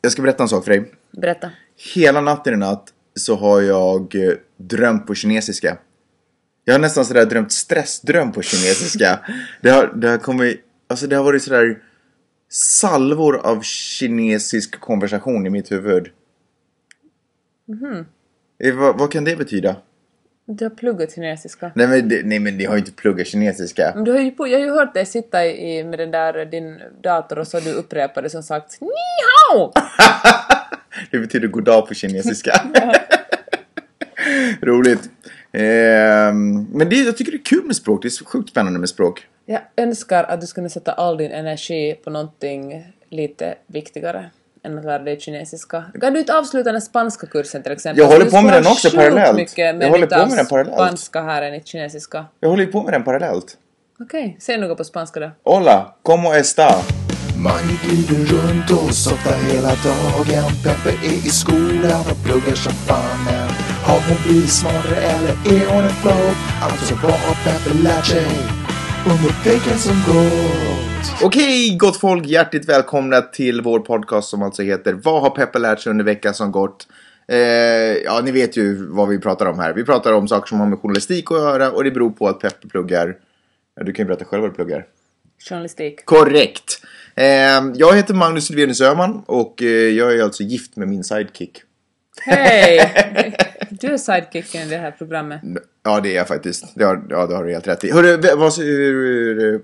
Jag ska berätta en sak för dig. Berätta. Hela natten i natt så har jag eh, drömt på kinesiska. Jag har nästan sådär drömt stressdröm på kinesiska. det, har, det har kommit, alltså det har varit sådär salvor av kinesisk konversation i mitt huvud. Eh, vad, vad kan det betyda? Du har pluggat kinesiska. Nej men, det, nej men det har ju inte pluggat kinesiska. Men du har ju, på- jag har ju hört dig sitta i, med den där din dator och så har du upprepat det som sagt Ni hao! Det betyder goddag på kinesiska. Roligt. Ehm, men det, jag tycker det är kul med språk. Det är sjukt spännande med språk. Jag önskar att du skulle sätta all din energi på någonting lite viktigare än att lära dig kinesiska. Kan du inte avsluta den spanska kursen till exempel? Jag håller på med den också parallellt. mycket Jag håller på med den parallellt. spanska här än i kinesiska. Jag håller på med den parallellt. Okej, säg något på spanska då. Hola, como está? Mange glider runt och softar hela dagen. Peppe är i skolan och pluggar som fan. Men har hon blivit smartare eller är hon en flow? Alltså vad har Peppe lärt sig under veckan som gått? Okej, gott folk, hjärtligt välkomna till vår podcast som alltså heter Vad har Peppe lärt sig under veckan som gått? Eh, ja, ni vet ju vad vi pratar om här. Vi pratar om saker som har med journalistik att göra och det beror på att Peppe pluggar. Ja, du kan ju berätta själv vad du pluggar. Journalistik. Korrekt! Eh, jag heter Magnus Silvenius Öhman och eh, jag är alltså gift med min sidekick. Hej! Du är sidekicken i det här programmet. Ja, det är jag faktiskt. Det har, ja, det har du helt rätt i. Hörru, vad,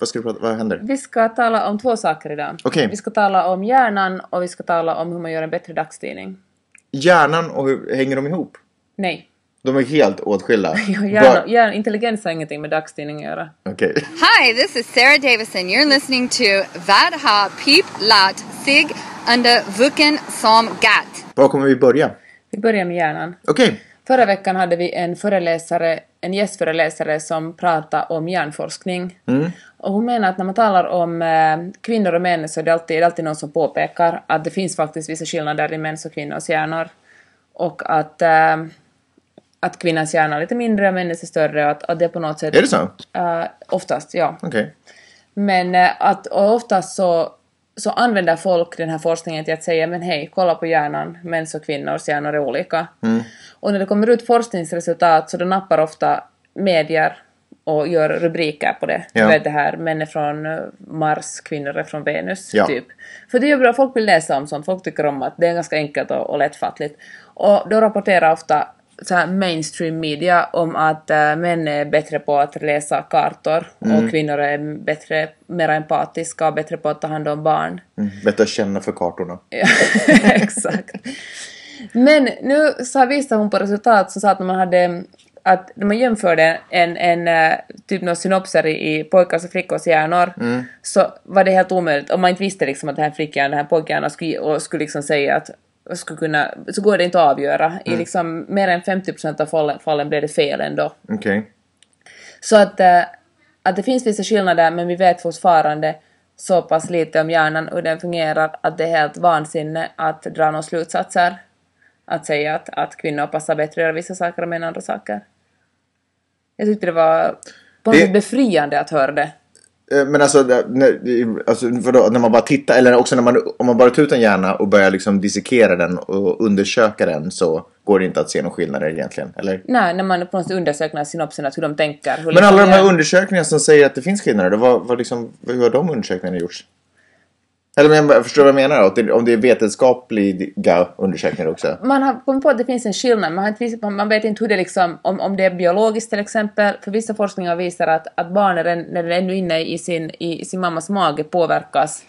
vad ska du prata Vad händer? Vi ska tala om två saker idag. Okej. Vi ska tala om hjärnan och vi ska tala om hur man gör en bättre dagstidning. Hjärnan och hur hänger de ihop? Nej. De är helt åtskilda. Ja, hjärna, hjärna, intelligens har ingenting med dagstidning att göra. Okej. Hi, this is Sarah Davison. You're listening to Vad har Pip Lat Sig under Vuken som Gat. Var kommer vi börja? Vi börjar med hjärnan. Okej. Förra veckan hade vi en föreläsare, en gästföreläsare som pratade om hjärnforskning. Och hon menar att när man talar om eh, kvinnor och män så är det, alltid, det är alltid någon som påpekar att det finns faktiskt vissa skillnader i mäns och kvinnors hjärnor. Och att, eh, att kvinnans hjärna är lite mindre och männens är större och att, att det på något sätt... Är det så? Eh, oftast, ja. Okej. Men eh, att, oftast så, så använder folk den här forskningen till att säga men hej, kolla på hjärnan, mäns och kvinnors hjärnor är olika. Och när det kommer ut forskningsresultat så då nappar ofta medier och gör rubriker på det. Ja. Vet det här, män är från eh, Mars, kvinnor är från Venus, Ja. typ. För det är ju bra, folk vill läsa om sånt, folk tycker om att det är ganska enkelt och, och lättfattligt. Och då rapporterar ofta så här mainstream media om att äh, män är bättre på att läsa kartor och kvinnor är bättre, mer empatiska och bättre på att ta hand om barn. Mm. Bättre känna för kartorna. Ja, exakt. Men nu så visade hon på resultat som sa att när man hade att när man jämförde en, en eh, typ några synopser i, pojkars och flickors hjärnor så var det helt omöjligt, om man inte visste liksom att den här flickan, den här pojkhjärnan skulle, och skulle liksom säga att skulle kunna, så går det inte att avgöra. I liksom mer än 50% av fallen, fallen blev det fel ändå. Okej. Så att, eh, att det finns vissa skillnader men vi vet fortfarande så pass lite om hjärnan och den fungerar att det är helt vansinne att dra några slutsatser. Att säga att, att kvinnor passar bättre att göra vissa saker än andra saker. Jag tyckte det var på något Det- befriande att höra det. Eh, Men alltså, när, alltså vadå, när man bara tittar, eller också när man, om man bara tar ut en hjärna och börjar liksom dissekera den och undersöka den så går det inte att se några skillnader egentligen, eller? Nej, när man på något sätt undersöker att hur de tänker. Hur Men liksom alla de här undersökningarna som säger att det finns skillnader, vad, vad, liksom, hur har de undersökningarna gjorts? Eller men jag förstår vad jag menar om det är vetenskapliga undersökningar också? man har kommit på att det finns en skillnad. Man, har inte visat, man vet inte hur det liksom, om, om det är biologiskt till exempel. För vissa forskningar visar att, att barnen när de är ännu inne i sin, i sin mammas mage påverkas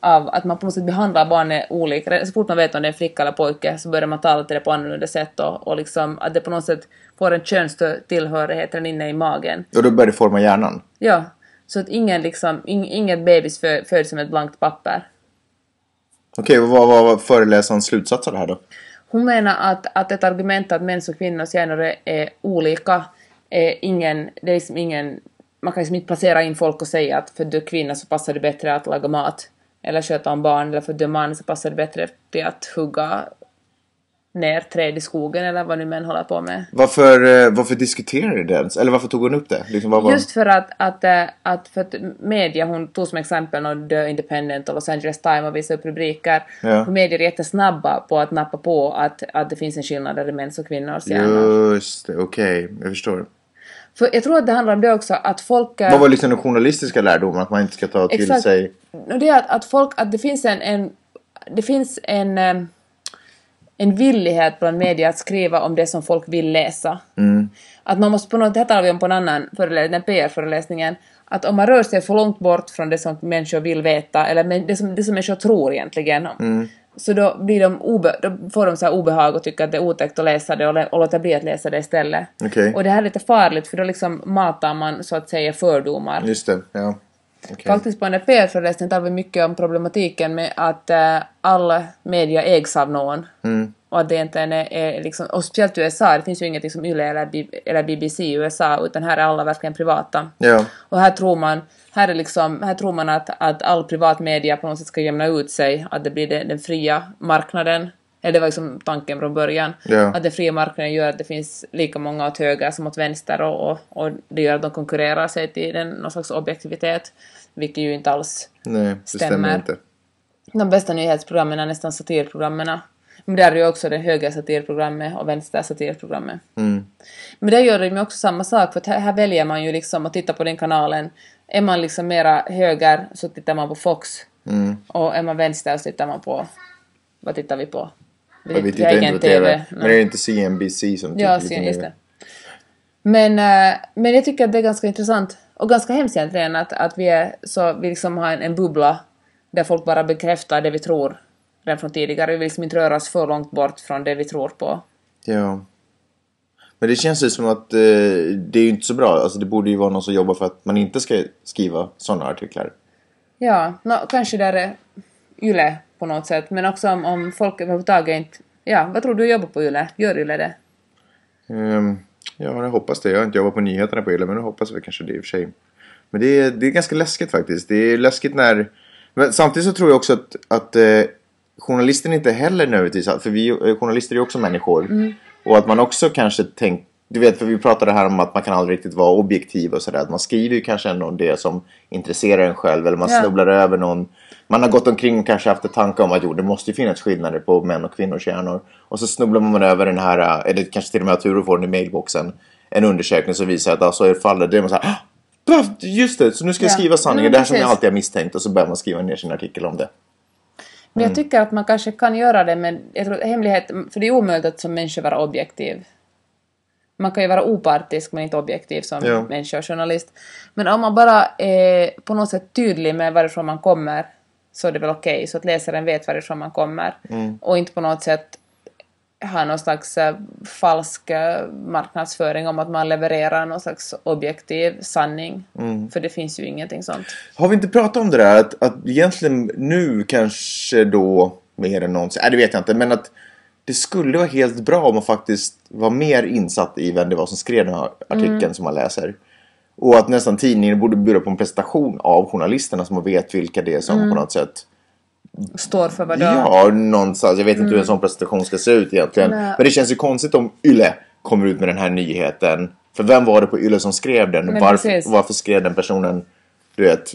av att man på något sätt behandlar barnet olika. Så fort man vet om det är en flicka eller pojke så börjar man tala till det på annorlunda sätt och, och liksom att det på något sätt får en könstillhörighet inne i magen. Och då börjar det forma hjärnan? Ja, så att ingen liksom, ing, ingen bebis fö, föds som ett blankt papper. Okej, och vad var föreläsarens slutsats av det här då? Hon menar att, att ett argument att mäns och kvinnors hjärnor är, är olika är ingen, det är liksom ingen, man kan liksom inte placera in folk och säga att för du är kvinna så passar det bättre att laga mat eller sköta om barn eller för du är man så passar det bättre till att hugga ner träd i skogen eller vad nu män håller på med. Varför, eh, varför diskuterade du det ens? Eller varför tog hon upp det? Liksom, var... Just för att, att, eh, att, för att media, hon tog som exempel någon The Independent och Los Angeles Times och visade upp rubriker. Ja. Medier är jättesnabba på att nappa på att, att det finns en skillnad där det är mäns och kvinnors hjärnor. Just det, okej. Jag förstår. För jag tror att det handlar om det också, att folk... eh, Vad var liksom den journalistiska lärdomen? Att man inte ska ta till Exakt. sig... Det är att, att folk, att det finns en, en det finns en, en villighet bland media att skriva om det som folk vill läsa. Att man måste på något, det här talar vi om på en annan föreläsning, PR-föreläsningen, att om man rör sig för långt bort från det som människor vill veta, eller det som, det som människor tror egentligen, så då, blir de obe, då får de så obehag och tycker att det är otäckt att läsa det och, och låter bli att läsa det istället. Okej. Och det här är lite farligt för då liksom matar man så att säga fördomar. Just det, ja. Okej. Faktiskt på där PR-föreläsningen talar vi mycket om problematiken med att äh, alla media ägs av någon. Mm. Och att det inte är, är liksom, och speciellt i USA, det finns ju inget som Yle eller, eller BBC i USA, utan här är alla verkligen privata. Ja. Och här tror man, här är liksom, här tror man att, att all privat media på något sätt ska jämna ut sig, att det blir den, den fria marknaden. Eller det var liksom tanken från början. Ja. Att den fria marknaden gör att det finns lika många åt höger som åt vänster och, och, och det gör att de konkurrerar sig till den, någon slags objektivitet. Vilket ju inte alls Nej, stämmer, Stämmer. inte. de bästa nyhetsprogrammen är nästan satirprogrammen. Men där är ju också det höger satirprogrammet och vänster satirprogrammet. Mm. Men där gör de ju också samma sak, för att här, här väljer man ju liksom att titta på den kanalen. Är man liksom mera höger så tittar man på Fox. Mm. Och är man vänster så tittar man på... Vad tittar vi på? Vi har tittar inte på TV. Men nej. är det inte CNBC som Ja, tittar sen, lite just det. Men, eh, men jag tycker att det är ganska intressant och ganska hemskt egentligen att, att vi, är, så, vi liksom har en, en bubbla där folk bara bekräftar det vi tror redan från tidigare. Vi vill liksom inte röra oss för långt bort från det vi tror på. Ja. Men det känns ju som att eh, det är ju inte så bra. Alltså det borde ju vara någon som jobbar för att man inte ska skriva sådana artiklar. Ja, nå, kanske där är Yle på något sätt, men också om, om folk överhuvudtaget inte... Ja, vad tror du jobbar på Yle? Gör Yle det? Ehm, ja, jag hoppas det. Jag har inte jobbat på nyheterna på Yle, men jag hoppas väl kanske det i och för sig. Men det är, det är ganska läskigt faktiskt. Det är läskigt när... Men samtidigt så tror jag också att, att eh, journalisten inte heller nödvändigtvis... För vi eh, journalister är ju också människor. Och att man också kanske tänkt... Du vet, för vi pratade här om att man kan aldrig riktigt vara objektiv och sådär. Att man skriver ju kanske ändå det som intresserar en själv. Eller man Ja. snubblar över någon... Man har gått omkring och kanske haft en tanke om att jo, det måste ju finnas skillnader på män och kvinnors hjärnor. Och så snubblar man över den här, äh, eller kanske till och med har tur och får den i mailboxen. En undersökning som visar att alltså, är fallet. Det är man såhär, "Ah, just det, så nu ska jag Ja. skriva sanningen. Mm, det här som jag alltid har misstänkt. Och så börjar man skriva ner sin artikel om det. Men Mm. jag tycker att man kanske kan göra det, men jag tror hemlighet, för det är omöjligt att som människa vara objektiv. Man kan ju vara opartisk men inte objektiv som Ja. människa och journalist. Men om man bara är på något sätt tydlig med varifrån man kommer så är det väl okej, så att läsaren vet varifrån man kommer. Mm. Och inte på något sätt ha någon slags eh, falsk eh, marknadsföring om att man levererar någon slags objektiv sanning. Mm. För det finns ju ingenting sånt. Har vi inte pratat om det där att, att egentligen nu kanske då mer än någonsin, nej det vet jag inte, men att det skulle vara helt bra om man faktiskt var mer insatt i vem det var som skrev den här artikeln som man läser. Och att nästan tidningen borde bjuda på en presentation av journalisterna så man vet vilka det är som på något sätt Står för vad Ja, någonstans. Jag vet inte hur en sån presentation ska se ut egentligen. Nej. Men det känns ju konstigt om Yle kommer ut med den här nyheten. För vem var det på Yle som skrev den? Varför, varför skrev den personen, du vet,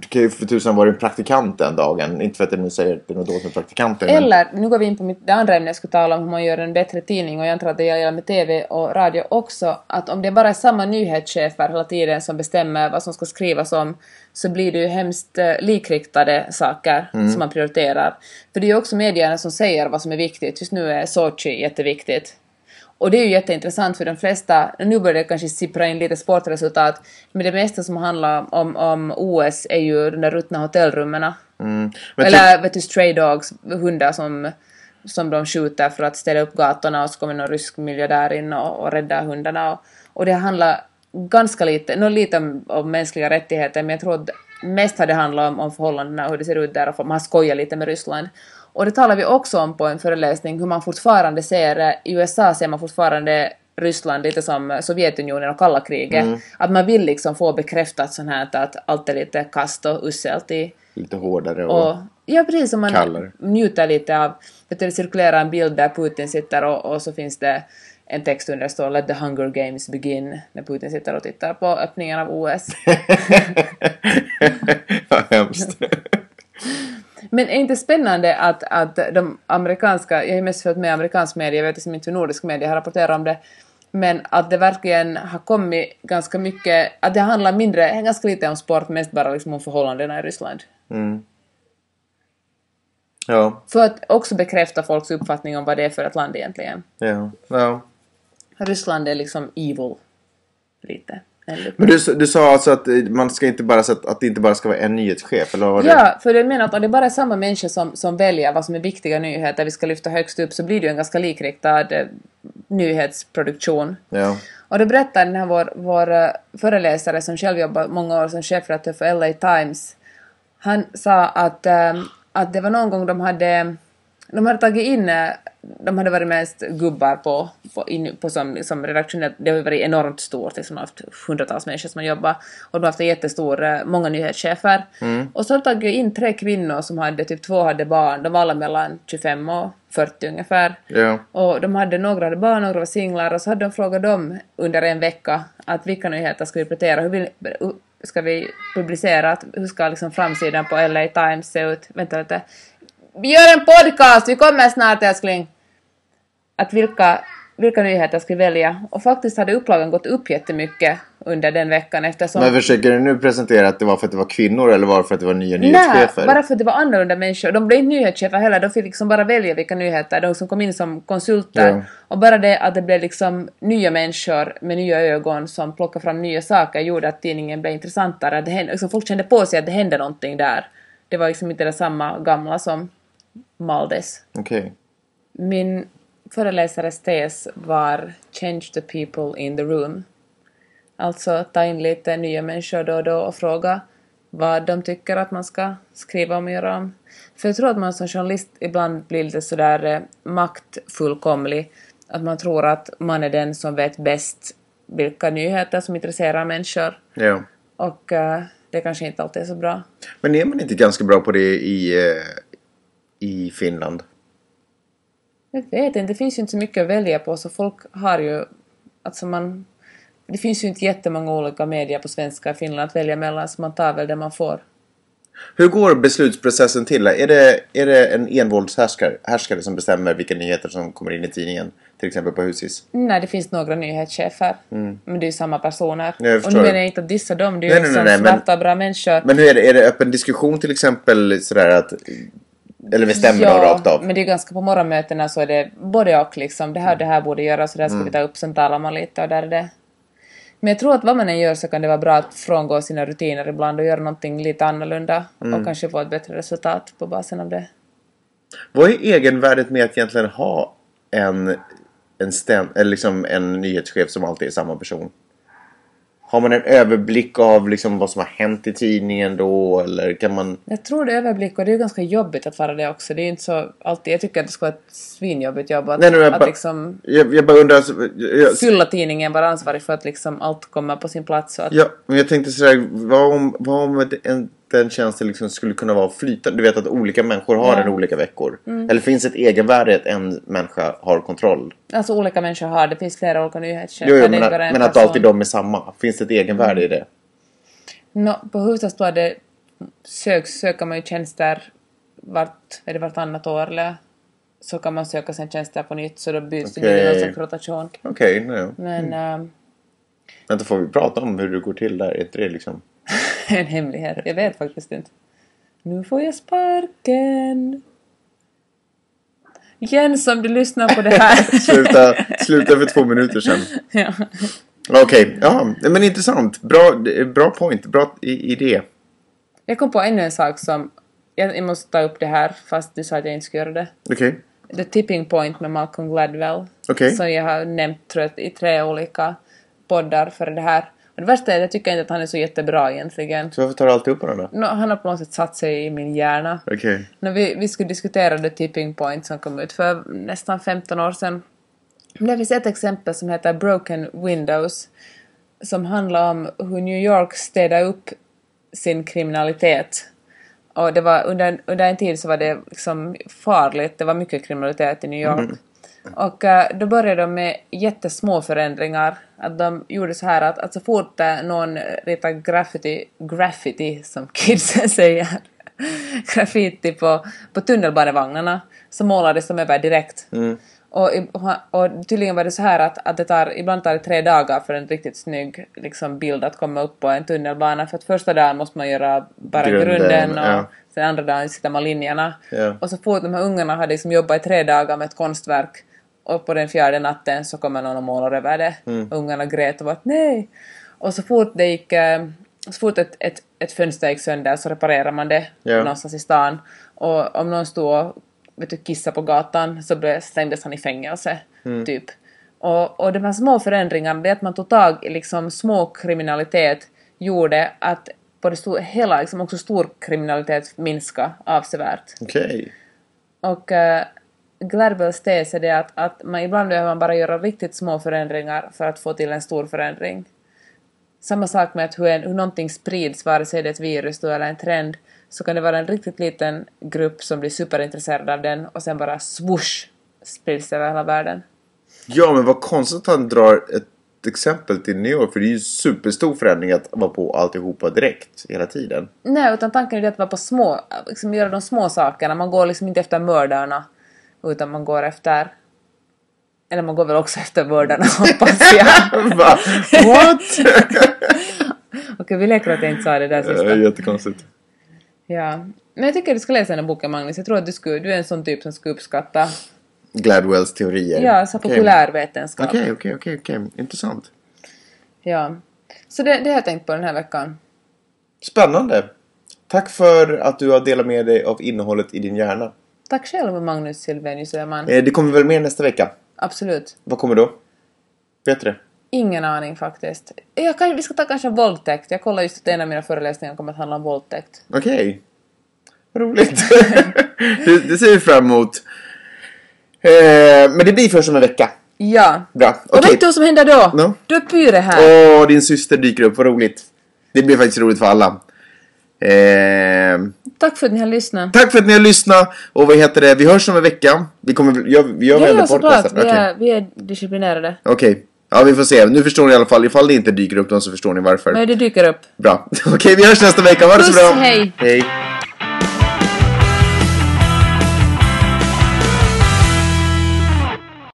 det kan ju för tusan vara en praktikant den dagen. Inte för att jag nu säger att det är något dåligt med praktikanter. men- Eller, nu går vi in på mitt, det andra ämnet jag skulle tala om, hur man gör en bättre tidning och jag antar att det gäller med TV och radio också, att om det bara är samma nyhetschefer hela tiden som bestämmer vad som ska skrivas om så blir det ju hemskt eh, likriktade saker som man prioriterar. För det är ju också medierna som säger vad som är viktigt. Just nu är Sochi jätteviktigt. Och det är ju jätteintressant för de flesta, nu börjar det kanske sippra in lite sportresultat, men det mesta som handlar om, om OS är ju de där ruttna hotellrummen. Mm. Men Eller vet du, stray dogs, hundar som, som de skjuter för att ställa upp gatorna och så kommer någon rysk miljardär in och, och räddar hundarna. Och, och det handlar ganska lite, nå lite om, om mänskliga rättigheter men jag tror att mest har det handlat om, om förhållandena och hur det ser ut där och man har skojat lite med Ryssland. Och det talar vi också om på en föreläsning hur man fortfarande ser, eh, i USA ser man fortfarande Ryssland lite som Sovjetunionen och kalla kriget. Att man vill liksom få bekräftat sånt här att allt är lite kast och uselt i, Lite hårdare och... och, Ja, precis som man Kallare. njuter lite av, vet du, det cirkulerar en bild där Putin sitter och, och så finns det en text under står Let the hunger games begin när Putin sitter och tittar på öppningen av OS. Vad hemskt. Men är inte spännande att, att de amerikanska, jag har mest följt med amerikansk media, jag vet liksom inte hur nordisk media har rapporterat om det, men att det verkligen har kommit ganska mycket, att det handlar mindre, ganska lite om sport, mest bara liksom om förhållandena i Ryssland. Ja, För att också bekräfta folks uppfattning om vad det är för ett land egentligen. ja, ja. Ryssland är liksom evil. Lite. Men du, du sa alltså att eh, man ska inte bara, att, att det inte bara ska vara en nyhetschef, eller vad? Ja, för jag menar att om det bara är samma människor som, som väljer vad som är viktiga nyheter vi ska lyfta högst upp så blir det ju en ganska likriktad eh, nyhetsproduktion. Ja. Och då berättar den här vår, vår eh, föreläsare som själv jobbat många år som chefredaktör för LA Times. Han sa att, att det var någon gång de hade, de hade tagit in, eh, de hade varit mest gubbar på, på, in, på som, som redaktionellt, det har varit enormt stort, liksom, de har haft hundratals människor som har jobbat och de har haft en jättestor, eh, många nyhetschefer. Och så hade de tagit in tre kvinnor som hade, typ två hade barn, de var alla mellan 25 och 40 ungefär. Ja. Och de hade några hade barn, några var singlar och så hade de frågat dem under en vecka att vilka nyheter ska vi rapportera, hur vill, ska vi publicera, hur ska liksom framsidan på LA Times se ut? Vänta lite. Vi gör en podcast, vi kommer snart älskling! Att vilka, vilka nyheter ska vi välja? Och faktiskt hade upplagan gått upp jättemycket under den veckan eftersom... Men försöker du nu presentera att det var för att det var kvinnor eller var det för att det var nya Nej, nyhetschefer? bara för att det var annorlunda människor. De blev inte nyhetschefer heller, de fick liksom bara välja vilka nyheter, de som kom in som konsulter. Ja. Och bara det att det blev liksom nya människor med nya ögon som plockade fram nya saker gjorde att tidningen blev intressantare. Det hände, liksom folk kände på sig att det hände någonting där. Det var liksom inte det samma gamla som maldes. Okej. Min föreläsares tes var “Change the people in the room”. Alltså ta in lite nya människor då och då och fråga vad de tycker att man ska skriva om och göra om. För jag tror att man som journalist ibland blir lite sådär eh, maktfullkomlig. Att man tror att man är den som vet bäst vilka nyheter som intresserar människor. Ja. Och eh, det kanske inte alltid är så bra. Men är man inte ganska bra på det i, eh, i Finland? Jag vet inte, det finns ju inte så mycket att välja på så folk har ju... Alltså man... Det finns ju inte jättemånga olika medier på svenska i Finland att välja mellan så man tar väl det man får. Hur går beslutsprocessen till? Är det, är det en envåldshärskare härskare som bestämmer vilka nyheter som kommer in i tidningen? Till exempel på Husis? Nej, det finns några nyhetschefer. Men det är ju samma personer. Jag och nu menar jag inte att dissa dem, det är ju Nej, nej, liksom nej, nej, men- smarta, bra människor. Men hur är det? Är det öppen diskussion till exempel sådär att... Eller bestämmer de rakt av? men det är ganska på morgonmötena så är det både och liksom. Det här, det här borde göras och det här ska Mm. vi ta upp, sen talar man lite och där är det. Men jag tror att vad man än gör så kan det vara bra att frångå sina rutiner ibland och göra någonting lite annorlunda Mm. och kanske få ett bättre resultat på basen av det. Vad är egenvärdet med att egentligen ha en, en, stäm, eller liksom en nyhetschef som alltid är samma person? Har man en överblick av liksom vad som har hänt i tidningen då? Eller kan man... Jag tror det är överblick och det är ganska jobbigt att vara det också. Det är inte så alltid, jag tycker att det ska vara ett svinjobbigt jobb att, Nej, nej, jag att bara- liksom Jag, jag bara undrar... Alltså, jag, fylla tidningen, vara ansvarig för att liksom allt kommer på sin plats. Och att, ja, men jag tänkte sådär, vad om, vad om en, den tjänsten liksom skulle kunna vara flytande? Du vet att olika människor har Ja. den olika veckor. Eller finns ett egenvärde att en människa har kontroll? Alltså olika människor har, det finns flera olika nyhetschefer. Jo, jo, det men, att, men att alltid de är samma. Finns det ett egenvärde i det? Nå, på Hufvudstadsbladet söks, söker man ju tjänster vart, är det vartannat år eller så kan man söka sen tjänster på nytt så då byts det blir någon slags rotation. Okej, okay, Men ehm, Vänta, får vi prata om hur det går till där? Är inte det liksom... en hemlighet, jag vet faktiskt inte. Nu får jag sparken! Jens, om du lyssnar på det här. sluta, sluta för två minuter sedan. ja. Okej, ja, men intressant. Bra, bra point, bra idé. Jag kom på ännu en sak som, jag, måste ta upp det här fast du sa att jag inte skulle göra det. Okej, The Tipping Point med Malcolm Gladwell. Okej. Som jag har nämnt tror jag, i tre olika poddar för det här. Det värsta är att jag tycker inte att han är så jättebra egentligen. så varför tar du alltid upp honom då? Nå, han har på något sätt satt sig i min hjärna. Okej. När vi, vi skulle diskutera The Tipping Point som kom ut för nästan 15 år sedan. Det finns ett exempel som heter Broken Windows. Som handlar om hur New York städar upp sin kriminalitet. Och det var under, under en tid så var det liksom farligt, det var mycket kriminalitet i New York. Och eh, då började de med jättesmå förändringar. Att de gjorde så här att, att så fort eh, någon ritar graffiti, graffiti som kidsen säger, graffiti på, på tunnelbanevagnarna så målades de över direkt. Och, i- och tydligen var det så här att, att det tar, ibland tar det tre dagar för en riktigt snygg liksom, bild att komma upp på en tunnelbana. För att första dagen måste man göra bara Grunden, grunden, och ja. sen andra dagen sitter man linjerna. Ja. Och så fort de här ungarna hade liksom jobbat i tre dagar med ett konstverk och på den fjärde natten så kommer någon och målar över det. Mm. Ungarna grät och var att nej. Och så fort det gick, eh, så fort ett, ett, ett fönster gick sönder så reparerar man det Ja. någonstans i stan. Och om någon stod och vet du, kissade på gatan så blev, slängdes han i fängelse. Mm. Typ. Och, och de här små förändringarna, det att man tog tag i liksom små kriminalitet gjorde att på det stor, hela, liksom också stor kriminalitet minska avsevärt. Okej. Och uh, Gladwells tes är det att, att man ibland behöver man bara göra riktigt små förändringar för att få till en stor förändring. Samma sak med att hur, en, hur någonting sprids, vare sig det är ett virus då eller en trend, så kan det vara en riktigt liten grupp som blir superintresserad av den och sen bara swoosh sprids över hela världen. Ja, men vad konstigt att han drar ett exempel till New York. För det är ju superstor förändring att vara på alltihopa direkt hela tiden. Nej, utan tanken är det att vara på små, liksom göra de små sakerna. Man går liksom inte efter mördarna, utan man går efter... Eller man går väl också efter mördarna, hoppas jag. Va? What? Okej, vi leker att jag inte sa det där är sista. jättekonstigt. Ja. Men jag tycker du ska läsa den här boken, Magnus. Jag tror att du, skulle, du är en sån typ som skulle uppskatta Gladwells teorier. ja, så Okej. populärvetenskap. Okej, okej, okej, okej. Intressant. Ja. Så det, det har jag tänkt på den här veckan. Spännande. Tack för att du har delat med dig av innehållet i din hjärna. Tack själv, Magnus Silvenius Öhman. Eh, Det kommer väl mer nästa vecka? Absolut. Vad kommer då? Vet du det? Ingen aning faktiskt. Jag kan, vi ska ta kanske våldtäkt. Jag kollar just att en av mina föreläsningar kommer att handla om våldtäkt. Okej. Vad roligt. det, det ser vi fram emot. Eh, men det blir först om en vecka. Ja. Bra. Och Okej. vet du vad som händer då? No. Då är Pyre här. Åh, din syster dyker upp. Vad roligt. Det blir faktiskt roligt för alla. Eh, Tack för att ni har lyssnat. tack för att ni har lyssnat. Och vad heter det? Vi hörs om en vecka. Vi kommer... Gör, vi gör Ja, väl ja, en såklart. podcast? Vi, är, vi är disciplinerade. Okej. Ja, vi får se. Nu förstår ni i alla fall. Ifall det inte dyker upp någon så förstår ni varför. Men det dyker upp. Bra. Okej, vi hörs nästa vecka. Ha det så bra. hej. Hej.